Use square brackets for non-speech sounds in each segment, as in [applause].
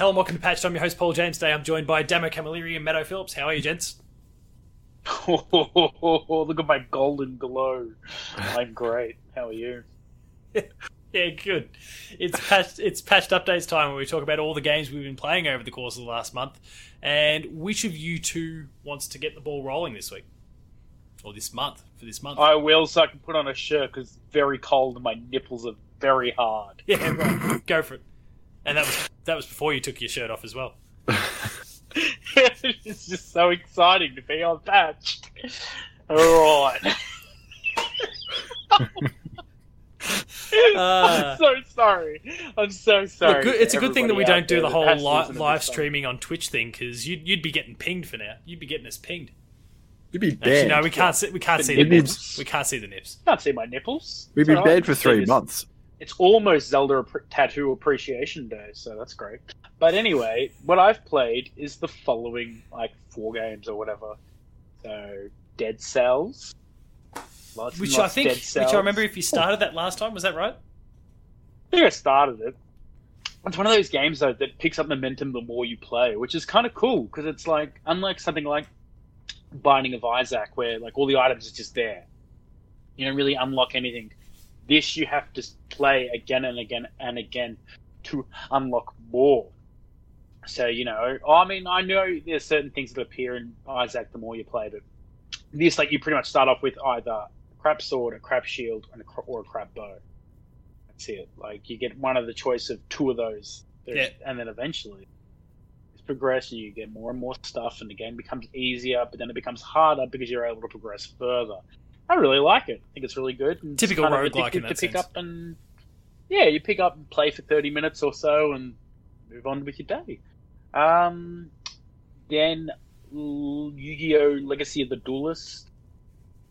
Hello and welcome to Patched. I'm your host, Paul James. Today I'm joined by Damo Camilleri and Matto Phillips. How are you, gents? Oh, [laughs] look at my golden glow. I'm great. How are you? [laughs] Yeah, good. It's patched, it's patched updates time where we talk about all the games we've been playing over the course of the last month, and which of you two wants to get the ball rolling this week or this month for this month? I will, so I can put on a shirt because it's very cold and my nipples are very hard. [laughs] Yeah, right. Go for it. And that was that was before you took your shirt off as well. [laughs] it's just so exciting to be on patch. All right. Uh, I'm so sorry. I'm so sorry. Look, good, it's a good thing that we don't do the whole that li- live streaming on Twitch thing because you'd, you'd be getting pinged for now. You'd be getting us pinged. You'd be Actually, no, we can't see. We can't The see the nips. We can't see the nips. Can't see my nipples. We've been It's banned for three It's- months. It's almost Zelda Tattoo Appreciation Day, so that's great. But anyway, what I've played is the following, like four games or whatever. So, Dead Cells, Which I think, which. I remember, if you started that last time, was that right? I think I started it. It's one of those games though that picks up momentum the more you play, which is kind of cool because it's like unlike something like Binding of Isaac, where like all the items are just there, you don't really unlock anything. This you have to play again and again and again to unlock more. So you know, oh, I mean, I know there's certain things that appear in Isaac the more you play, but this like you pretty much start off with either a crap sword, a crap shield, and a, or a crap bow. That's it. Like you get one of the choice of two of those, There's- and then eventually, it's progress, you get more and more stuff, and the game becomes easier. But then it becomes harder because you're able to progress further. I really like it. I think it's really good. it's Typical roguelike in that to pick sense. up and yeah, you pick up and play for thirty minutes or so, and move on with your day. Um, then Yu Gi Oh! Legacy of the Duelist.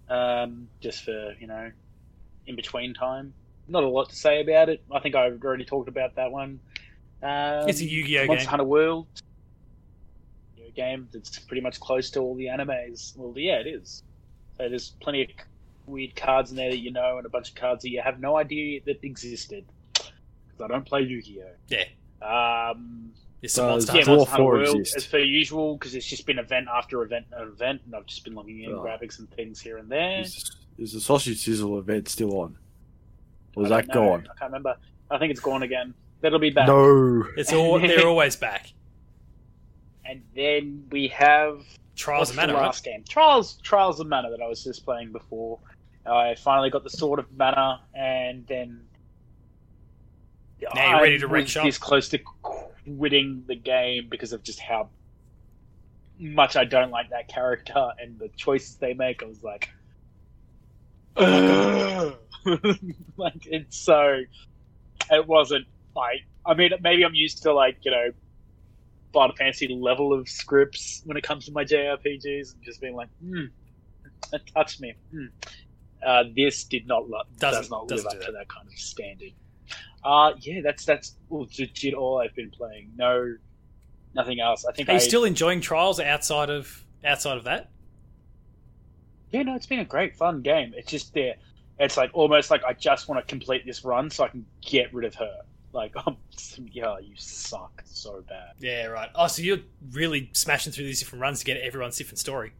Um, just for you know, in between time. Not a lot to say about it. I think I've already talked about that one. Um, It's a Yu-Gi-Oh Monster game. Hunter World. Game that's pretty much close to all the animes. Well, yeah, it is. So there's plenty of weird cards in there that you know, and a bunch of cards that you have no idea that existed. Because I don't play Yu-Gi-Oh. Yeah. Um, It's some Uh, monster yeah, Four, Monster Hunter four World, exist. as per usual, because it's just been event after event after event, and I've just been logging in Oh. graphics and things here and there. Is, is the sausage sizzle event still on? Or is that know. gone? I can't remember. I think it's gone again. That'll be back. No. It's all. They're [laughs] always back. And then we have Trials what's of the Mana, right? last game? Trials, Trials of Mana that I was just playing before. I finally got the Sword of Mana, and then Now you're ready to wreck shop. This close to quitting the game because of just how much I don't like that character and the choices they make. I was like, [laughs] like it's so. It wasn't like I mean maybe I'm used to like you know Final Fantasy level of scripts when it comes to my JRPGs and just being like, hmm, it touched me. Hmm. Uh, this did not lo- Doesn't- does not live doesn't up to that. kind of standard. Uh yeah, that's that's legit all I've been playing. No, nothing else. I think Are you I still enjoying Trials outside of outside of that? yeah no, it's been a great fun game. It's just there. It's like almost like I just want to complete this run so I can get rid of her. Like, [laughs] um, yeah, you suck so bad. Yeah, right. Oh, so you're really smashing through these different runs to get everyone's different story.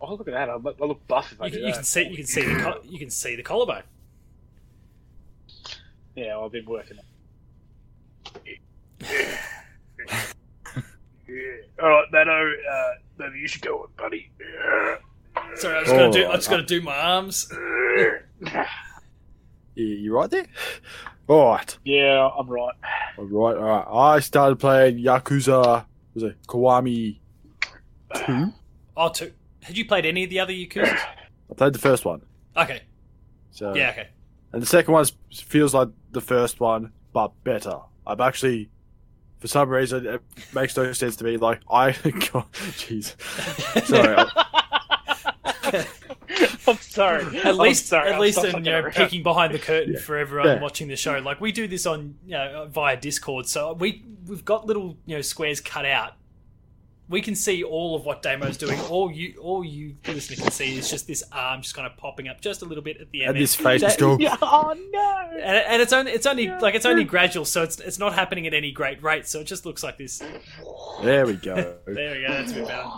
Oh, look at that! I look, I look buff if I You, do can- you that. can see. You can see the. col- You can see the collarbone. Yeah, well, I've been working. yeah. [laughs] All right, Matto, uh, maybe you should go on, buddy. Sorry, I just gonna do. I Oh, just got to do my arms. [laughs] You, you right there? Alright. yeah, I'm right. Alright, alright. I started playing Yakuza, was it Kiwami 2? Oh, two. Had you played any of the other Yakuza? [coughs] I played the first one. Okay. So Yeah. Okay. And the second one feels like the first one, but better. I'm actually, for some reason, it makes no sense to me. Like, I, [laughs] God, jeez. Sorry. I- [laughs] I'm sorry. At I'm least, sorry. at I'll least, in, you know, around. peeking behind the curtain Yeah. for everyone Yeah. watching the show. Like we do this on, you know, via Discord. So we we've got little, you know, squares cut out we can see all of what Damo's doing. All you, all you listener can see is just this arm just kind of popping up just a little bit at the end. And this face That- just go. Yeah, oh no! and, and it's only, it's only like it's only gradual, so it's it's not happening at any great rate. So it just looks like this. There we go. [laughs] There we go. That's a bit better.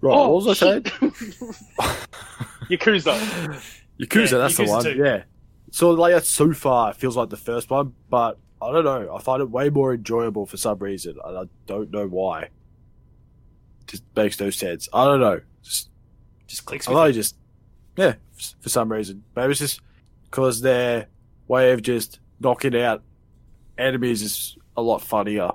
Right, Oh, what was I saying? [laughs] Yakuza. Yakuza, Yeah, that's the one. 2. Yeah. So like that so far it feels like the first one, but I don't know. I find it way more enjoyable for some reason, and I don't know why. Just makes no sense. I don't know. Just Just clicks. I know, just yeah, for some reason. Maybe it's just because their way of just knocking out enemies is a lot funnier.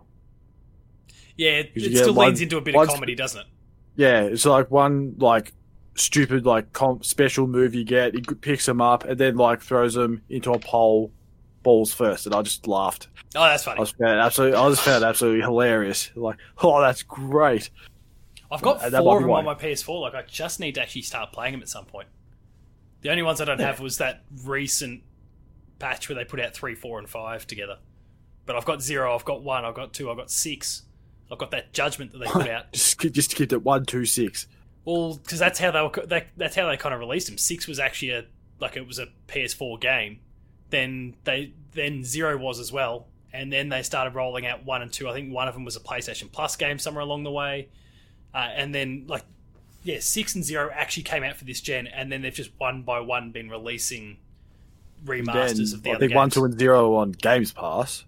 Yeah, it, it still one- leans into a bit of comedy, doesn't it? Yeah, it's like one like stupid like comp special move you get. He picks them up and then like throws them into a pole, balls first, and I just laughed. Oh, that's funny. I was found absolutely, I just found it absolutely hilarious. Like, [laughs] oh, that's great. I've got Uh, four of them why. on my PS4. Like, I just need to actually start playing them at some point. The only ones I don't have was that recent patch where they put out three, four, and five together. But I've got zero, I've got one, I've got two, I've got six. I've got that judgment that they put [laughs] out. Just just keep it one two six. Well, because that's how they were. That, that's how they kind of released them. Six was actually a like it was a PS4 game. Then they then zero was as well, and then they started rolling out one and two. I think one of them was a PlayStation Plus game somewhere along the way, uh, and then like yeah, six and zero actually came out for this gen, and then they've just one by one been releasing remasters of the I other think games. one two and zero on Games Pass.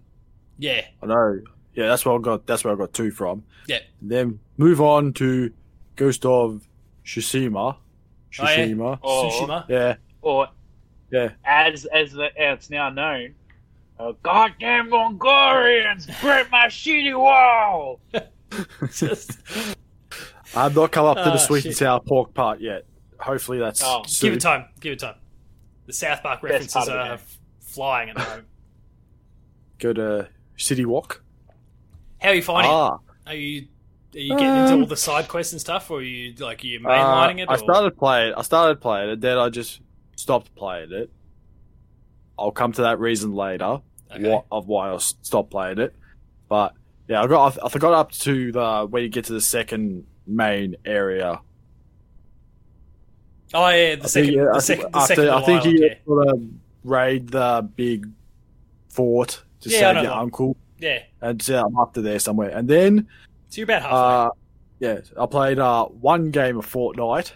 yeah, I know. Yeah, that's where I got. That's where I got two from. yeah. Then move on to Ghost of Tsushima. Oh, yeah. Tsushima. Tsushima. yeah, Or yeah. as as the, it's now known, uh, goddamn Mongolians break my shitty wall. [laughs] [laughs] Just- I've not come up to the sweet shit. and sour pork part yet. Hopefully that's Oh. soon. give it time. Give it time. The South Park Best references part of the are game. f- flying at the moment. [laughs] Go to City Walk. How are you finding Ah, it? Are you are you getting into Um, all the side quests and stuff, or are you like are you uh, mainlining it? I or- started playing. I started playing it, then I just stopped playing it. I'll come to that reason later. Okay. What of why I s- stopped playing it, but yeah, I got. I, I forgot up to the when you get to the second main area. Oh yeah, the I second, think, yeah, the I second, the after, second I think you yeah. sort of raid the big fort to Yeah, save your uncle, yeah. and so I'm up to there somewhere. And then, So you're about halfway. uh, yeah, I played uh, one game of Fortnite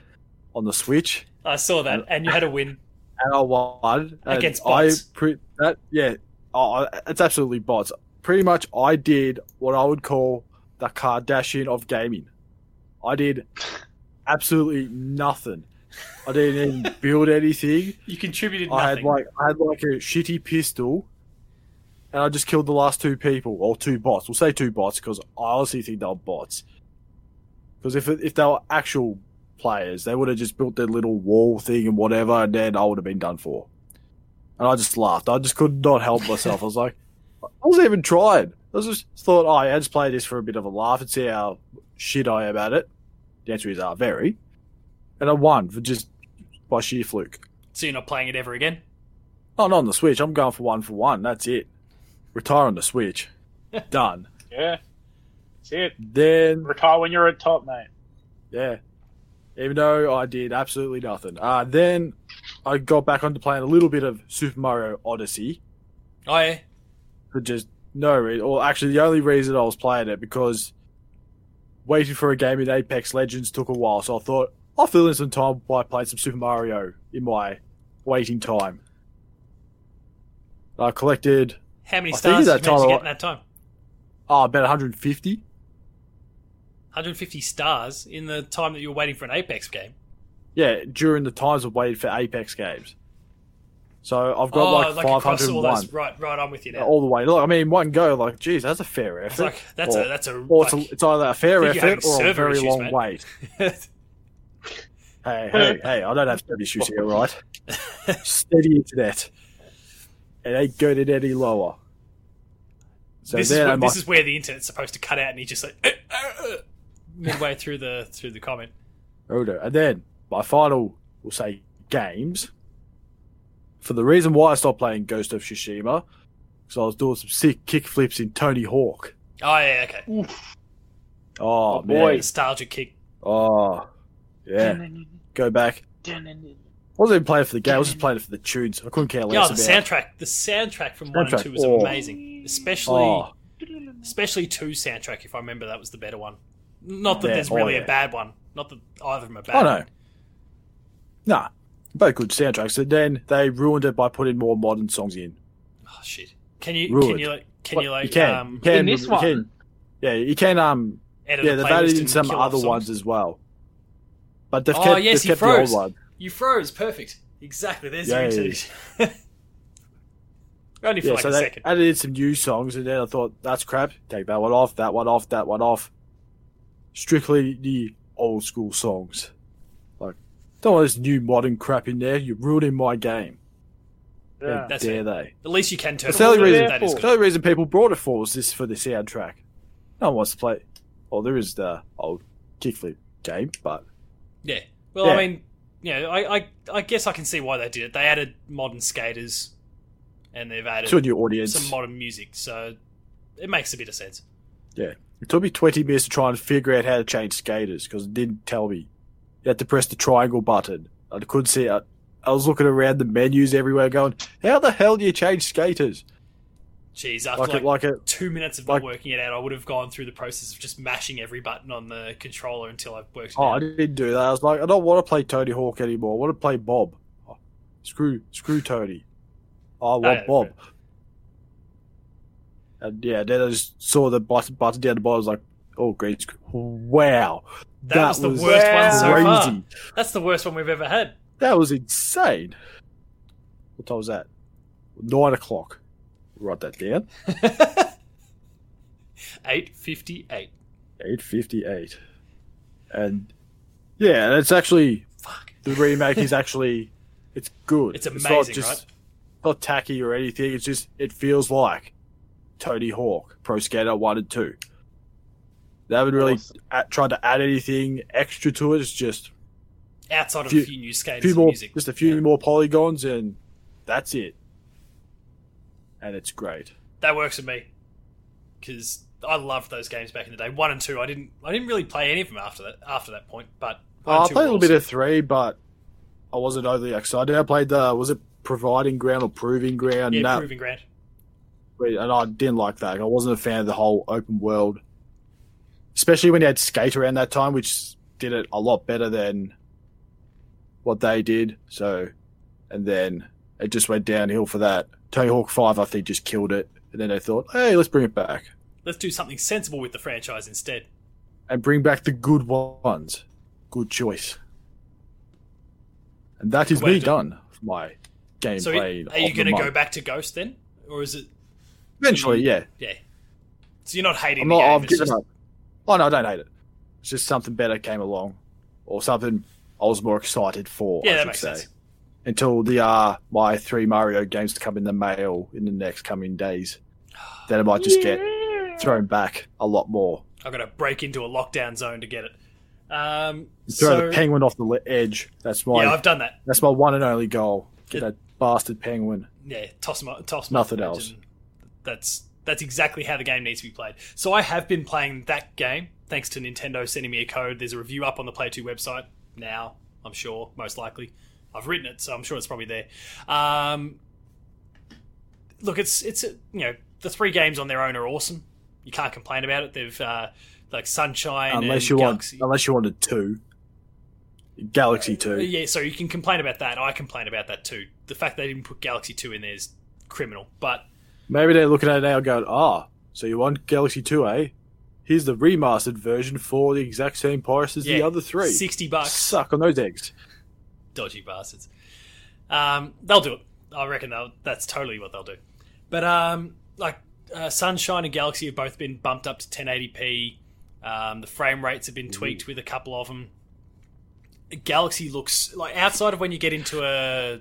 on the Switch, I saw that, and you had a win. [laughs] and I won and Against I bots. pre- that yeah, oh, it's absolutely bots. Pretty much, I did what I would call the Kardashian of gaming. I did absolutely nothing. I didn't even [laughs] build anything. You contributed I had like I had like a shitty pistol, and I just killed the last two people or two bots. We'll say two bots because I honestly think they were bots. Because if if they were actual players, they would have just built their little wall thing and whatever, and then I would have been done for. And I just laughed. I just could not help myself. I was like, I wasn't even trying. I was just thought, oh, yeah, I just play this for a bit of a laugh and see how shit I about it. The answer is, uh, very. And I won for just by sheer fluke. so you're not playing it ever again. Oh, not on the Switch. I'm going for one for one. That's it. Retire on the Switch. [laughs] Done. Yeah, that's it. Then, Retire when you're at top, mate. yeah. Even though I did absolutely nothing. Uh, then I got back onto playing a little bit of Super Mario Odyssey. Oh yeah. For just no reason. Or actually, the only reason I was playing it because waiting for a game in Apex Legends took a while. So I thought I'll fill in some time by playing some Super Mario in my waiting time. I collected How many stars did you manage to get in that time? oh, about 150. 150 stars in the time that you were waiting for an Apex game. Yeah, during the times of waiting for Apex games. So I've got oh, like, like across all 501 those. Right, right. I'm with you now. all the way. Look, I mean, one go, like, geez, that's a fair It's effort. like that's or, a that's a. or it's, like- a, it's either a fair effort or a very issues, long mate. wait. [laughs] Hey, hey, hey, I don't have server issues here, right? [laughs] Steady internet. It ain't going any lower. So this is where, this is where the internet's supposed to cut out, and he just like "Uh, uh, uh," midway through the through the comment. oh no. And then my final, we'll say, games. For the reason why I stopped playing Ghost of Tsushima, because I was doing some sick kick flips in Tony Hawk. Oh yeah, okay. I Oh, Oh, boy. man. Nostalgia kick. Oh, yeah. Go back. I wasn't even playing for the game. I was just playing it for the tunes. I couldn't care less. Yeah, less the about. soundtrack. The soundtrack from one and two was oh. amazing, especially Oh, especially two soundtrack. If I remember, that was the better one. Not that Yeah, there's oh, really yeah. a bad one. Not that either of them are bad. I know. Nah, both good soundtracks. And then they ruined it by putting more modern songs in. Oh shit! Can you can you like can What- you like can, um you can, In this you one? can- yeah, you can. Um, edit yeah, a they've added in some other songs? ones as well. But they've Oh, kept, yes, they've he kept the old one. You froze. Perfect. Exactly. There's Yeah, your yeah. [laughs] Only for Yeah, like so a they second. added in some new songs, and then I thought that's crap. Take that one off, that one off, that one off. Strictly the old school songs. Like, don't want this new modern crap in there. You're ruining my game. Yeah. How That's dare fair. they? At least you can turn. That's the only it off. reason. That is Therefore- The only reason people brought it for was this for the soundtrack. No one wants to play. Well, there is the old kickflip game, but Yeah. Well, Yeah. I mean, yeah, I, I I guess I can see why they did it. They added modern skaters, and they've added to a new audience. some modern music, so it makes a bit of sense. Yeah. It took me 20 minutes to try and figure out how to change skaters because it didn't tell me. You had to press the triangle button. I couldn't see it. I was looking around the menus everywhere going, how the hell do you change skaters? Jeez, after Like, like, like it, two minutes of like- not working it out, I would have gone through the process of just mashing every button on the controller until I've worked it oh, I didn't do that. I was like, I don't want to play Tony Hawk anymore. I want to play Bob. Oh, screw, screw Tony. I want Bob. And yeah, then I just saw the button, button down the bottom. I was like, oh, great. Wow. That, was the was worst one so crazy. far. That's the worst one we've ever had. That was insane. What time was that? Nine o'clock. Write that down. [laughs] Eight fifty eight. Eight fifty-eight. And yeah, and it's actually Fuck. the remake is actually it's good. It's not amazing, just right? not tacky or anything. It's just it feels like Tony Hawk, Pro Skater one and two. They haven't really Awesome. a- tried to add anything extra to it. It's just Outside of Few- a few new skaters a few and more, music. just a few Yeah. more polygons, and that's it. And it's great. That works for me because I loved those games back in the day. One and two, I didn't. I didn't really play any of them after that. After that point, but one Uh, and I two played a were little bit of three, but I wasn't overly excited. I played the was it providing ground or proving ground, yeah, and, that- proving ground. and I didn't like that. I wasn't a fan of the whole open world, especially when you had skate around that time, which did it a lot better than what they did. So, and then it just went downhill for that. Tony Hawk Five, I think, just killed it, and then they thought, hey, let's bring it back Let's do something sensible with the franchise instead. and bring back the good ones. Good choice. And that is me do done for my So, gameplay. are you going to go back to Ghost then, or is it? Eventually, yeah. Yeah. So you're not hating I'm not. I've given just- up. Oh no, I don't hate it. It's just something better came along, or something I was more excited for. Yeah, I that should makes say. sense. Until the uh my three Mario games to come in the mail in the next coming days, [sighs] then I might just get thrown back a lot more. I've got to break into a lockdown zone to get it. Um, Throw so, the penguin off the edge. That's my. yeah, I've done that. that's my one and only goal. Get It- that bastard penguin. Yeah, toss them, toss 'em Nothing else. That's that's exactly how the game needs to be played. So I have been playing that game thanks to Nintendo sending me a code. There's a review up on the Player Two website now. I'm sure, most likely. I've written it, so I'm sure it's probably there. Um, look, it's it's you know the three games on their own are awesome. You can't complain about it. They've uh, like Sunshine Unless and you Galaxy. want, unless you wanted two. Galaxy two. Yeah, so you can complain about that. I complain about that too. The fact they didn't put Galaxy Two in there is criminal. But Maybe they're looking at it now and going, ah, so you want Galaxy 2, eh? Here's the remastered version for the exact same price as the other three. sixty bucks. Suck on those eggs. dodgy bastards. Um, they'll do it. I reckon they'll, that's totally what they'll do. But um, like uh, Sunshine and Galaxy have both been bumped up to 1080p. Um, the frame rates have been tweaked with a couple of them. Galaxy looks like outside of when you get into a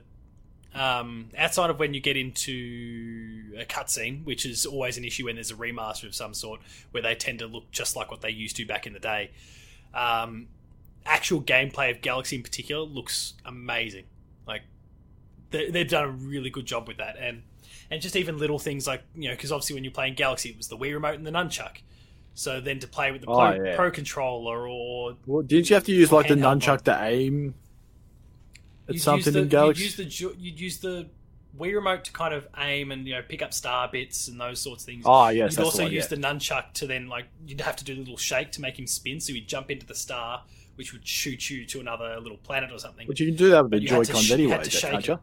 um, outside of when you get into a cutscene, which is always an issue when there's a remaster of some sort, where they tend to look just like what they used to back in the day. Um, actual gameplay of Galaxy in particular looks amazing. Like they, they've done a really good job with that, and and just even little things like you know, because obviously when you're playing Galaxy, it was the Wii remote and the nunchuck. So then to play with the Oh, pro, yeah. pro controller or Well, didn't you have to use like the nunchuck to aim you'd something use the, in Galaxy? You'd use the you'd use the Wii remote to kind of aim and you know pick up star bits and those sorts of things. Ah, yes, you'd also the one, use yeah. the nunchuck to then like you'd have to do a little shake to make him spin. So he'd jump into the star, which would shoot you to another little planet or something. But you can do that with the But Joy Cons sh- anyway, had to shake can't you?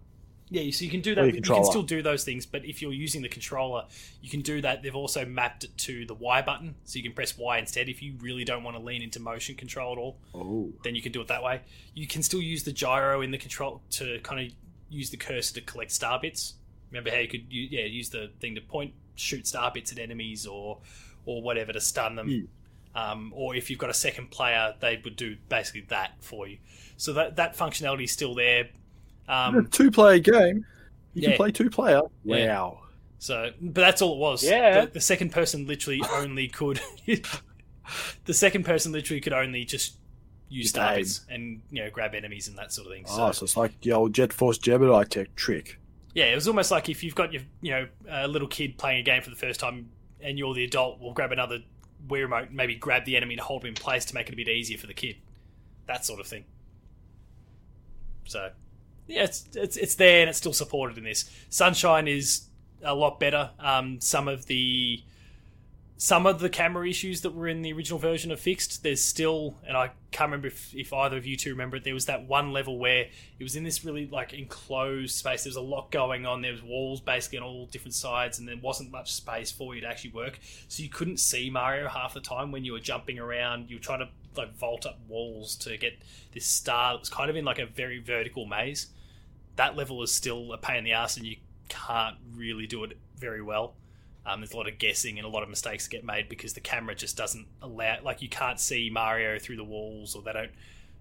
Yeah, so you can do that. You can still do those things, but if you're using the controller, you can do that. They've also mapped it to the Y button, so you can press Y instead if you really don't want to lean into motion control at all. Oh, Then you can do it that way. You can still use the gyro in the control to kind of use the cursor to collect star bits. Remember how you could u- yeah use the thing to point shoot star bits at enemies or or whatever to stun them. Yeah. Um, or if you've got a second player, they would do basically that for you. So that that functionality is still there. Um, two player game. You yeah. can play two player. Yeah. Wow. So, but that's all it was. Yeah. The, the second person literally only could. [laughs] the second person literally could only just use Just star aim. bits and you know grab enemies and that sort of thing. So Oh, so it's like the old Jet Force Gemini tech trick. yeah, it was almost like if you've got your you know a little kid playing a game for the first time and you're the adult, we'll grab another Wii remote, and maybe grab the enemy and hold him in place to make it a bit easier for the kid. That sort of thing. So yeah, it's it's it's there and it's still supported in this. Sunshine is a lot better. Um, some of the some of the camera issues that were in the original version are fixed. There's still, and I can't remember if, if either of you two remember it. There was that one level where it was in this really like enclosed space. There was a lot going on. There was walls basically on all different sides, and there wasn't much space for you to actually work. So you couldn't see Mario half the time when you were jumping around. You were trying to like vault up walls to get this star that was kind of in like a very vertical maze. That level is still a pain in the ass, and you can't really do it very well. Um, there's a lot of guessing and a lot of mistakes get made because the camera just doesn't allow, like you can't see Mario through the walls, or they don't,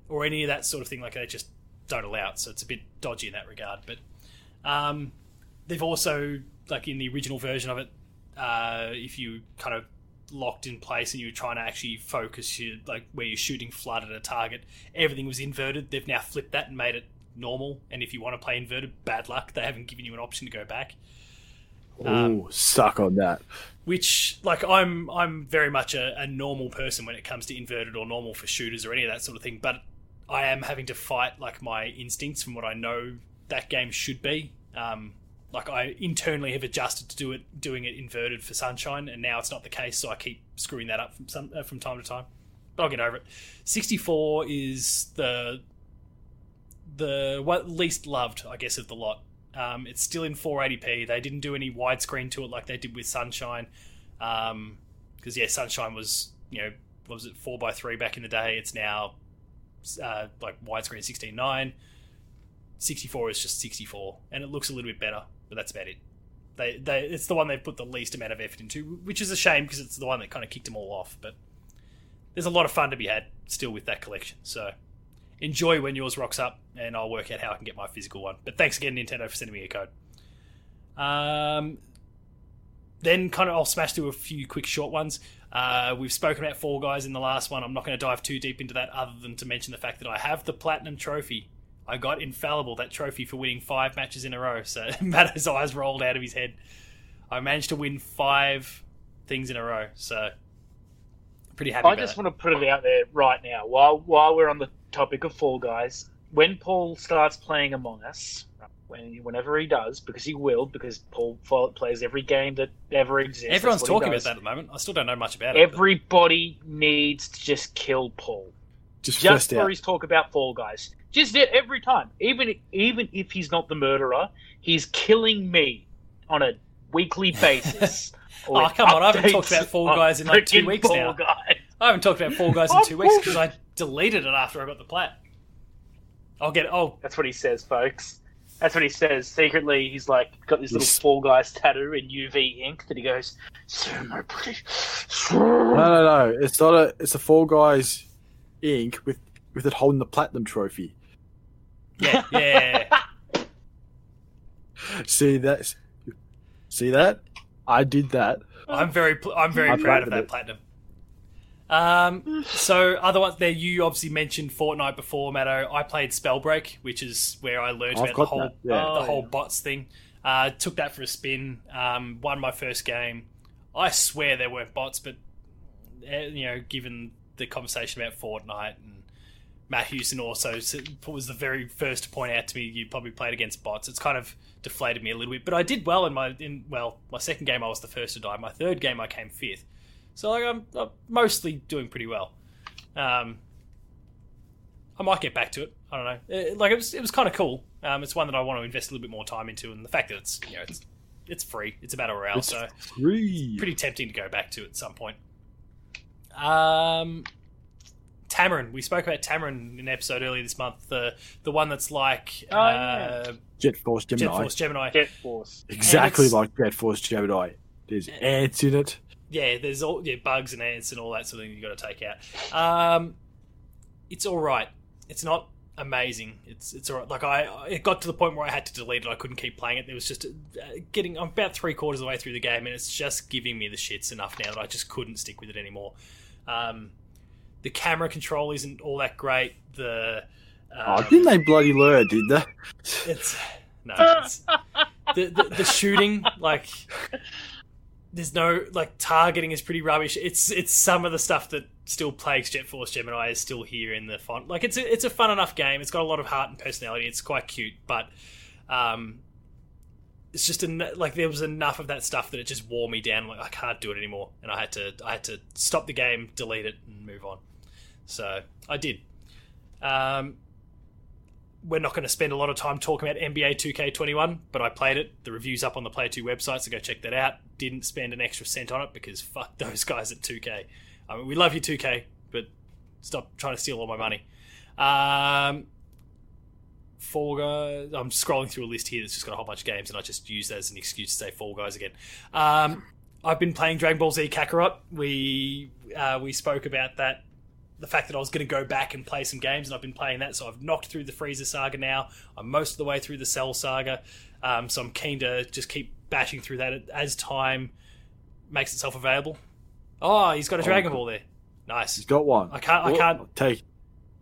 or any of that sort of thing. Like they just don't allow it, so it's a bit dodgy in that regard. But um, they've also, like in the original version of it, uh, if you kind of locked in place and you were trying to actually focus your like where you're shooting flood at a target, everything was inverted. They've now flipped that and made it normal. And if you want to play inverted, bad luck. They haven't given you an option to go back. Um, Ooh, suck on that. which like I'm I'm very much a, a normal person when it comes to inverted or normal for shooters or any of that sort of thing, but I am having to fight like my instincts from what I know that game should be. Um, like I internally have adjusted to do it doing it inverted for Sunshine, and now it's not the case, so I keep screwing that up from some uh, from time to time. But I'll get over it. 64 is the the what least loved, I guess, of the lot. Um, it's still in 480p. They didn't do any widescreen to it like they did with Sunshine, because yeah, Sunshine was you know what was it four by three back in the day. It's now uh, like widescreen 16:9. 64 is just 64, and it looks a little bit better, but that's about it. They, they, it's the one they've put the least amount of effort into, which is a shame because it's the one that kind of kicked them all off. But there's a lot of fun to be had still with that collection. So enjoy when yours rocks up, and I'll work out how I can get my physical one. But thanks again, Nintendo, for sending me a code. Um, then kind of I'll smash through a few quick short ones. Uh, we've spoken about Fall Guys in the last one. I'm not going to dive too deep into that, other than to mention the fact that I have the platinum trophy. I got infallible that trophy for winning five matches in a row. So [laughs] Matto's eyes rolled out of his head. I managed to win five things in a row. So pretty happy. I just that. want to put it out there right now, while while we're on the topic of Fall Guys, when Paul starts playing Among Us, when whenever he does, because he will, because Paul plays every game that ever exists. Everyone's that's what he talking about that at the moment. I still don't know much about it. but- Everybody needs to just kill Paul. Just, Just first for out. his talk about Fall Guys. Just every time. Even even if he's not the murderer, he's killing me on a weekly [laughs] basis. Oh, come on, I haven't talked about Fall Guys in like two weeks Fall now. Guys. I haven't talked about Fall Guys in two weeks because. I deleted it after I got the plat. I'll get. Oh, That's what he says, folks. That's what he says. Secretly, he's like got this little Yes. Fall Guys tattoo in UV ink that he goes, "Sir, my pretty, No, no, no. It's not a. It's a Fall Guys ink with with it holding the platinum trophy. yeah, yeah. [laughs] See that? See that? I did that. I'm very, I'm very I proud of that it. platinum. Um, so other ones there, you obviously mentioned Fortnite before, Matto. I played Spellbreak, which is where I learned I've about the whole yeah. the Oh, whole yeah. bots thing. Uh, took that for a spin. Um, won my first game. I swear there weren't bots, but eh, you know, given the conversation about Fortnite and Matt Houston also was the very first to point out to me you probably played against bots. It's kind of deflated me a little bit, but I did well in my in well my second game I was the first to die. My third game I came fifth, so like I'm, I'm mostly doing pretty well. Um, I might get back to it. I don't know. Eh, like it was it was kind of cool. Um, it's one that I want to invest a little bit more time into, and the fact that it's you know it's it's free. It's a battle royale, It's so free. pretty tempting to go back to at some point. Um, Tamarin. We spoke about Tamarin in an episode earlier this month. The the one that's like Oh, yeah. uh, Jet Force Gemini. Jet Force Gemini. Jet Force. Exactly like Jet Force Gemini. There's ants in it. Yeah, there's all yeah bugs and ants and all that sort of thing you got to take out. Um, it's all right. It's not amazing. It's it's all right. Like I, it got to the point where I had to delete it. I couldn't keep playing it. It was just uh, getting. I'm about three quarters of the way through the game, and it's just giving me the shits enough now that I just couldn't stick with it anymore. Um, the camera control isn't all that great. The um, Oh, didn't they bloody learn, did they? it's no. It's, the, the the shooting like there's no like targeting is pretty rubbish. It's it's some of the stuff that still plagues Jet Force Gemini is still here in the font. Like it's a, it's a fun enough game. It's got a lot of heart and personality. It's quite cute, but um, it's just en- like there was enough of that stuff that it just wore me down. Like I can't do it anymore, and I had to I had to stop the game, delete it, and move on. So I did. Um, we're not going to spend a lot of time talking about NBA 2K21, but I played it. The review's up on the Player 2 website, so go check that out. Didn't spend an extra cent on it because [laughs] fuck those guys at 2K. I mean, we love you, 2K, but stop trying to steal all my money. Um, Fall Guys. I'm scrolling through a list here that's just got a whole bunch of games, and I just used that as an excuse to say Fall Guys again. Um, I've been playing Dragon Ball Z Kakarot. We uh, we spoke about that the fact that I was going to go back and play some games, and I've been playing that. So I've knocked through the Frieza saga now. I'm most of the way through the Cell saga. Um, so I'm keen to just keep bashing through that as time makes itself available. Oh, he's got a Dragon Ball there. Nice. He's got one. I can't- I Oh, can't- take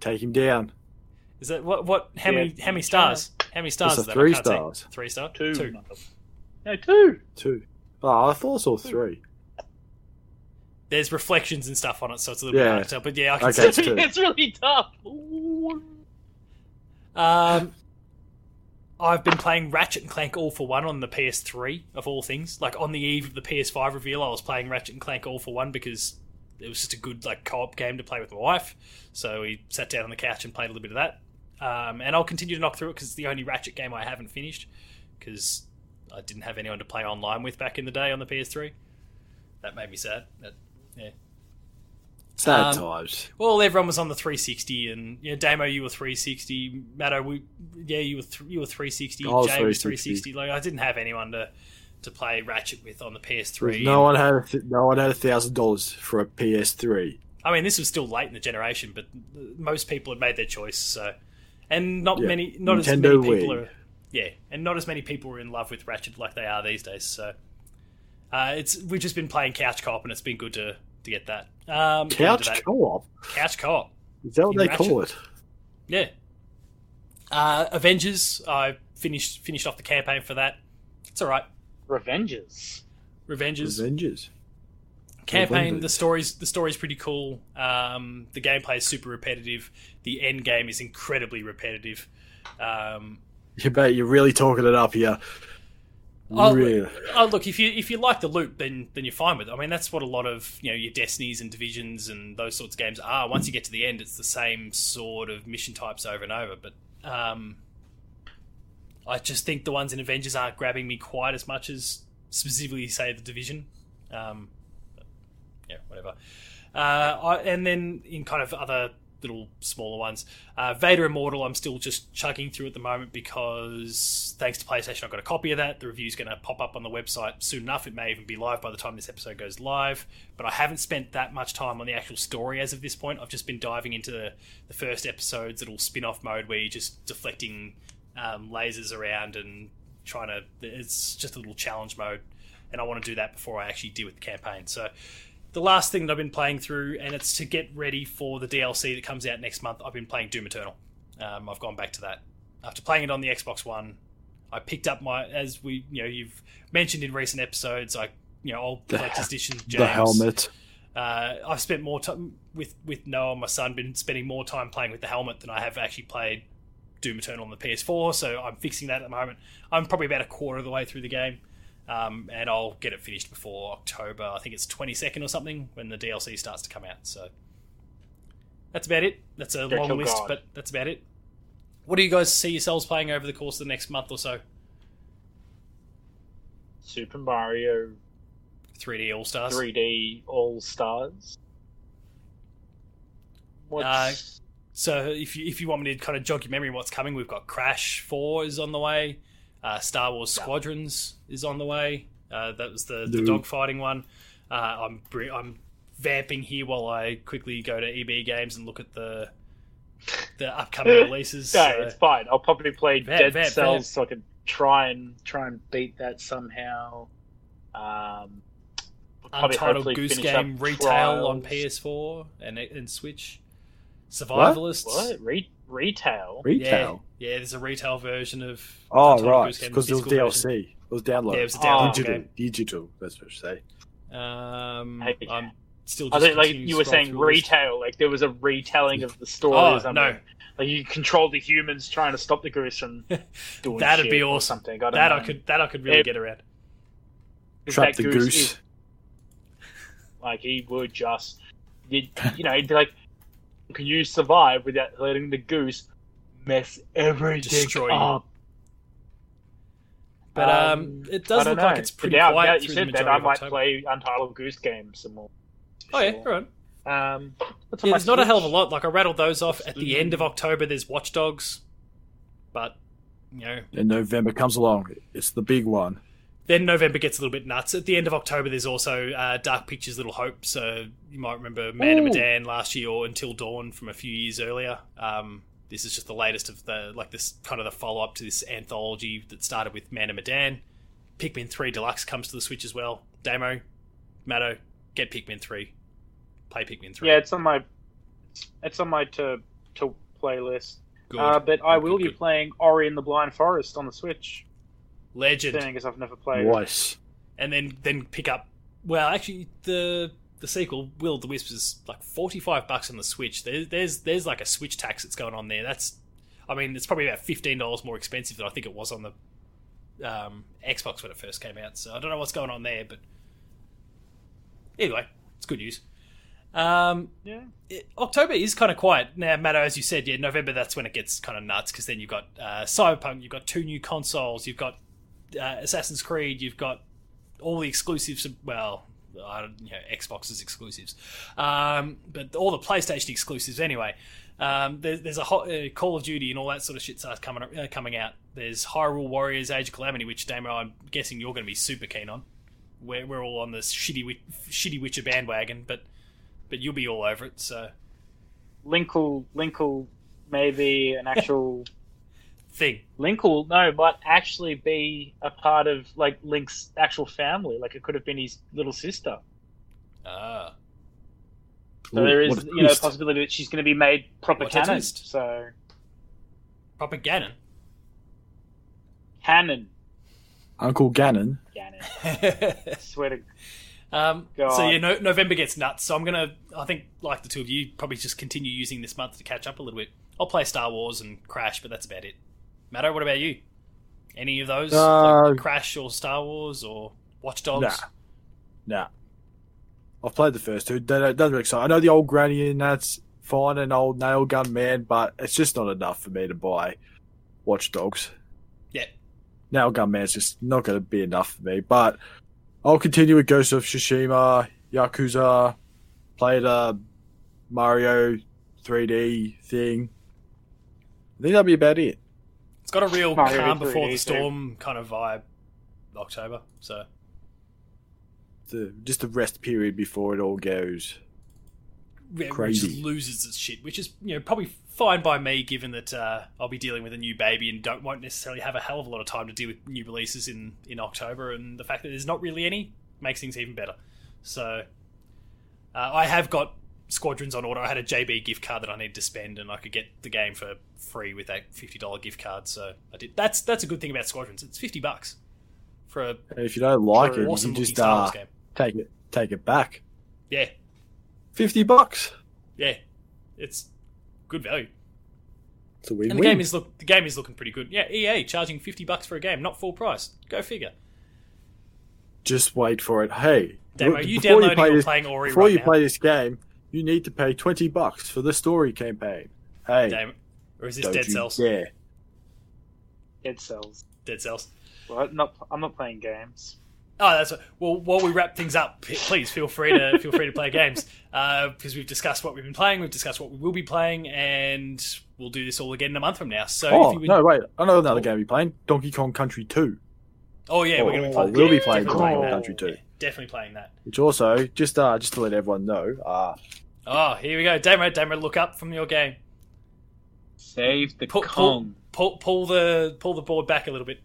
take him down. Is that what? What? How Yeah. many? How many stars? How many stars It's a is that? three I can't see. stars. Three star. Two. Two. No, two. Two. Oh, I thought I saw three. There's reflections and stuff on it, so it's a little bit Yeah. hard to tell. But yeah, I can Okay, see. it's it's really tough. Ooh. Um, I've been playing Ratchet and Clank All for One on the PS3 of all things. Like on the eve of the PS5 reveal, I was playing Ratchet and Clank All for One because it was just a good like co-op game to play with my wife. So we sat down on the couch and played a little bit of that. Um, and I'll continue to knock through it because it's the only Ratchet game I haven't finished because I didn't have anyone to play online with back in the day on the PS3. That made me sad. That, yeah. Sad Um, times. Well, everyone was on the 360, and yeah, Damo, you were 360. Matto, we yeah, you were th- you were 360. I was Jay was 360. 360. Like I didn't have anyone to to play Ratchet with on the PS3. No one had a th- no one had a thousand dollars for a PS3. I mean, this was still late in the generation, but most people had made their choice. So, and not Yeah. many, not as many people Wii. are. Yeah, and not as many people are in love with Ratchet like they are these days. So, uh, it's we've just been playing couch co-op, and it's been good to to get that. Um, get into Couch that. co-op. couch co-op. Is that what In they Ratchet? call it? Yeah. Uh, Avengers. I finished finished off the campaign for that. It's all right. Revengers. Revengers Avengers. campaign. Avengers. The story's the story's pretty cool. Um, the gameplay is super repetitive. The end game is incredibly repetitive. Um, You bet you're really talking it up here. Oh, really. oh, look, if you if you like the loop, then then you're fine with it. I mean, that's what a lot of you know your Destinies and Divisions and those sorts of games are. Once you get to the end, it's the same sort of mission types over and over. But um, I just think the ones in Avengers aren't grabbing me quite as much as specifically say the Division. Um, yeah, whatever. Uh, I, and then in kind of other little smaller ones, uh, Vader Immortal, I'm still just chugging through at the moment because thanks to PlayStation, I've got a copy of that. The review's going to pop up on the website soon enough. It may even be live by the time this episode goes live. But I haven't spent that much time on the actual story as of this point. I've just been diving into the, the first episode's little spin off mode where you're just deflecting um, lasers around and trying to. It's just a little challenge mode. And I want to do that before I actually deal with the campaign. So the last thing that I've been playing through, and it's to get ready for the DLC that comes out next month. I've been playing Doom Eternal. Um, I've gone back to that after playing it on the Xbox One. I picked up my, as we, you know, you've mentioned in recent episodes, I, you know, old collector's edition James. The helmet. Uh, I've spent more time with with Noah, my son, been spending more time playing with the helmet than I have actually played Doom Eternal on the PS4. So I'm fixing that at the moment. I'm probably about a quarter of the way through the game, um, and I'll get it finished before October. I think it's 22nd or something when the DLC starts to come out. So that's about it. That's a long list, God. but that's about it. What do you guys see yourselves playing over the course of the next month or so? Super Mario 3D All Stars. 3D All Stars. What's Uh, So if you if you want me to kind of jog your memory, what's coming? We've got Crash Four is on the way. Uh, Star Wars Yeah. Squadrons is on the way. Uh, that was the, the dogfighting one. Uh, I'm br- I'm vamping here while I quickly go to EB Games and look at the the upcoming [laughs] releases. no, So- it's fine. I'll probably play Vamp, Dead vamp, Cells vamp. so I can try and try and beat that somehow. Um, probably Untitled Goose Game up retail on PS4 and and Switch. Survivalists. What Re- retail? Retail. Yeah, yeah. There's a retail version of. Oh Untitled right, because it was DLC. version. It was download. Yeah, it was a Oh. download digital. game. Digital. That's what you say. Um, Hey. I'm still. I Just think like you were saying through the retail, like there was a retelling of the story. Oh or something. no, Like you control the humans trying to stop the goose from [laughs] doing That'd shit be or awesome. something. I that know. I could that I could really Yeah. get around. 'Cause Trap the goose goose. is- Like he would just, you, [laughs] you know, he'd be like, "Can you survive without letting the goose mess everything Destroy you. up?" But um, Um, it does don't look like it's pretty now, quiet now you through the said that, majority I might October. play Untitled Goose Game some more. Oh yeah, Sure. all right. Um, on Yeah, my there's not a hell of a lot. Like I rattled those off at the end of October. There's Watch Dogs, but you know, Then November comes along. It's the big one. Then November gets a little bit nuts. At the end of October, there's also uh, Dark Pictures Little Hope. So you might remember Man and Ooh. Medan last year or Until Dawn from a few years earlier. Um, this is just the latest of the like this kind of the follow up to this anthology that started with Man of Medan. Pikmin 3 Deluxe comes to the Switch as well. Damo, Matto, get Pikmin 3. Play Pikmin 3. Yeah, it's on my it's on my to to playlist. Uh, but I Good, will good, be good. playing Ori and the Blind Forest on the Switch, Legend. seeing as I've never played. Nice. and then then pick up. Well, actually, the the sequel, Will of the Wisps, is like forty five bucks on the Switch. There's there's there's like a Switch tax that's going on there. That's, I mean, it's probably about fifteen dollars more expensive than I think it was on the um, Xbox when it first came out. So I don't know what's going on there, but anyway, it's good news. Um, Yeah. it- October is kind of quiet now, Matto. As you said, yeah, November that's when it gets kind of nuts because then you've got uh, Cyberpunk, you've got two new consoles, you've got uh, Assassin's Creed, you've got all the exclusives. Well, you know, Xbox's exclusives, um, but all the PlayStation exclusives anyway. Um, there, there's a ho- uh, Call of Duty and all that sort of shit starts coming uh, coming out. There's Hyrule Warriors Age of Calamity, which Damo, I'm guessing you're going to be super keen on. We're, we're all on this shitty shitty Witcher bandwagon, but but you'll be all over it. So Linkle Linkle maybe an [laughs] actual thing. Linkle no, might actually be a part of like Link's actual family. Like it could have been his little sister. Ah, So there What is a you know a possibility that she's going to be made proper What canon. So proper Ganon. canon, Uncle Gannon. canon. um, Swear to so God. yeah, no, November gets nuts. So I'm gonna, I think, like the two of you, probably just continue using this month to catch up a little bit. I'll play Star Wars and Crash, but that's about it. Matto, what about you? Any of those, Uh, like Crash or Star Wars or Watch Dogs? Nah. Nah. I've played the first two. They don't, doesn't excite. I know the old granny and that's fine, and old nail gun man, but it's just not enough for me to buy Watch Dogs. Yeah. Nail gun man's just not going to be enough for me. But I'll continue with Ghost of Tsushima, Yakuza, play the Mario 3D thing. I think that'll be about it. It's got a real Mario calm before 3D the too. storm kind of vibe. October, so The, just the rest period before it all goes. yeah, Crazy. which just loses its shit, which is you know probably fine by me, given that uh, I'll be dealing with a new baby and don't won't necessarily have a hell of a lot of time to deal with new releases in in October, and the fact that there's not really any makes things even better. So uh, I have got Squadrons on order. I had a JB gift card that I needed to spend, and I could get the game for free with that fifty dollar gift card. So I did. That's that's a good thing about Squadrons. It's fifty bucks for a And if you don't like it, you awesome can looking just uh, game. take it take it back. Yeah, Fifty bucks. Yeah, it's good value. It's a win And the game is look the game is looking pretty good. Yeah, EA charging fifty bucks for a game, not full price. Go figure. Just wait for it. Hey, you before downloading play or this- playing Ori Before right you now? play this game, you need to pay twenty bucks for the story campaign. Hey, Damn. Or is this Dead Cells? Yeah. Dead Cells. Dead Cells. Well, I'm not. I'm not playing games. Oh, that's well. While we wrap things up, please feel free to feel free to play games uh, because we've discussed what we've been playing, we've discussed what we will be playing, and we'll do this all again in a month from now. So, Oh if you no, wait! I know another game you're playing. Donkey Kong Country Two. Oh yeah, we're going to be Oh, playing. we'll be playing Donkey Kong. Country 2. Yeah, definitely playing that. which also just uh just to let everyone know, uh Oh, here we go, Damo. Damo, look up from your game. Save the Pull, pull, Kong. pull, pull the pull the board back a little bit.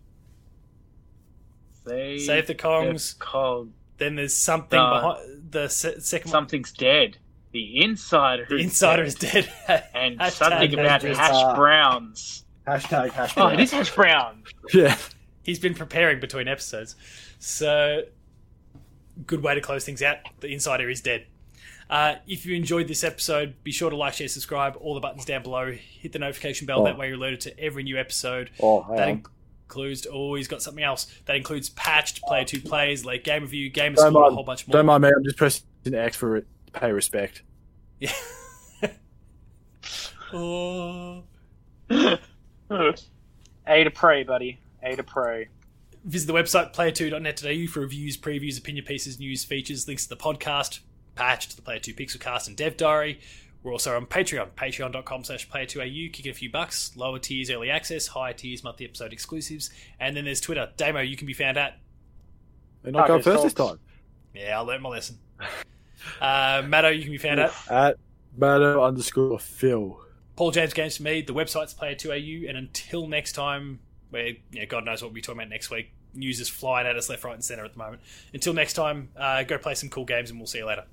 Save, Save the Kongs. Kong. Then there's something No. behind the se- second one. Something's dead. The insider. The insider dead. is dead. [laughs] And Hashtag something about hashtag- hash uh, browns. hashtag hashtag. Oh, it is hash brown. [laughs] yeah. He's been preparing between episodes, so good way to close things out. The insider is dead. Uh, if you enjoyed this episode, be sure to like, share, subscribe. All the buttons down below. Hit the notification bell. Oh. That way, you're alerted to every new episode. Oh, hang That on. includes. Oh, he's got something else. That includes patched, player two plays, late game review, game don't score, a whole bunch more. don't mind me. I'm just pressing X for it. Pay respect. Yeah. [laughs] oh. [laughs] A to pray, buddy. A to pray. Visit the website player2.net.au for reviews, previews, opinion pieces, news, features, links to the podcast, patch to the Player 2 Pixelcast, and Dev Diary. We're also on Patreon, patreon.com slash player2au, kicking a few bucks, lower tiers early access, higher tiers monthly episode exclusives, and then there's Twitter. Damo, you can be found at. And not go first this time. Yeah, I learned my lesson. [laughs] Uh, Matto, you can be found at. [laughs] At Matto underscore Phil. Paul James Games for me. The website's player2au, and until next time, where you know, God knows what we'll be talking about next week. News is flying at us left, right, and centre at the moment. Until next time, uh, go play some cool games, and we'll see you later.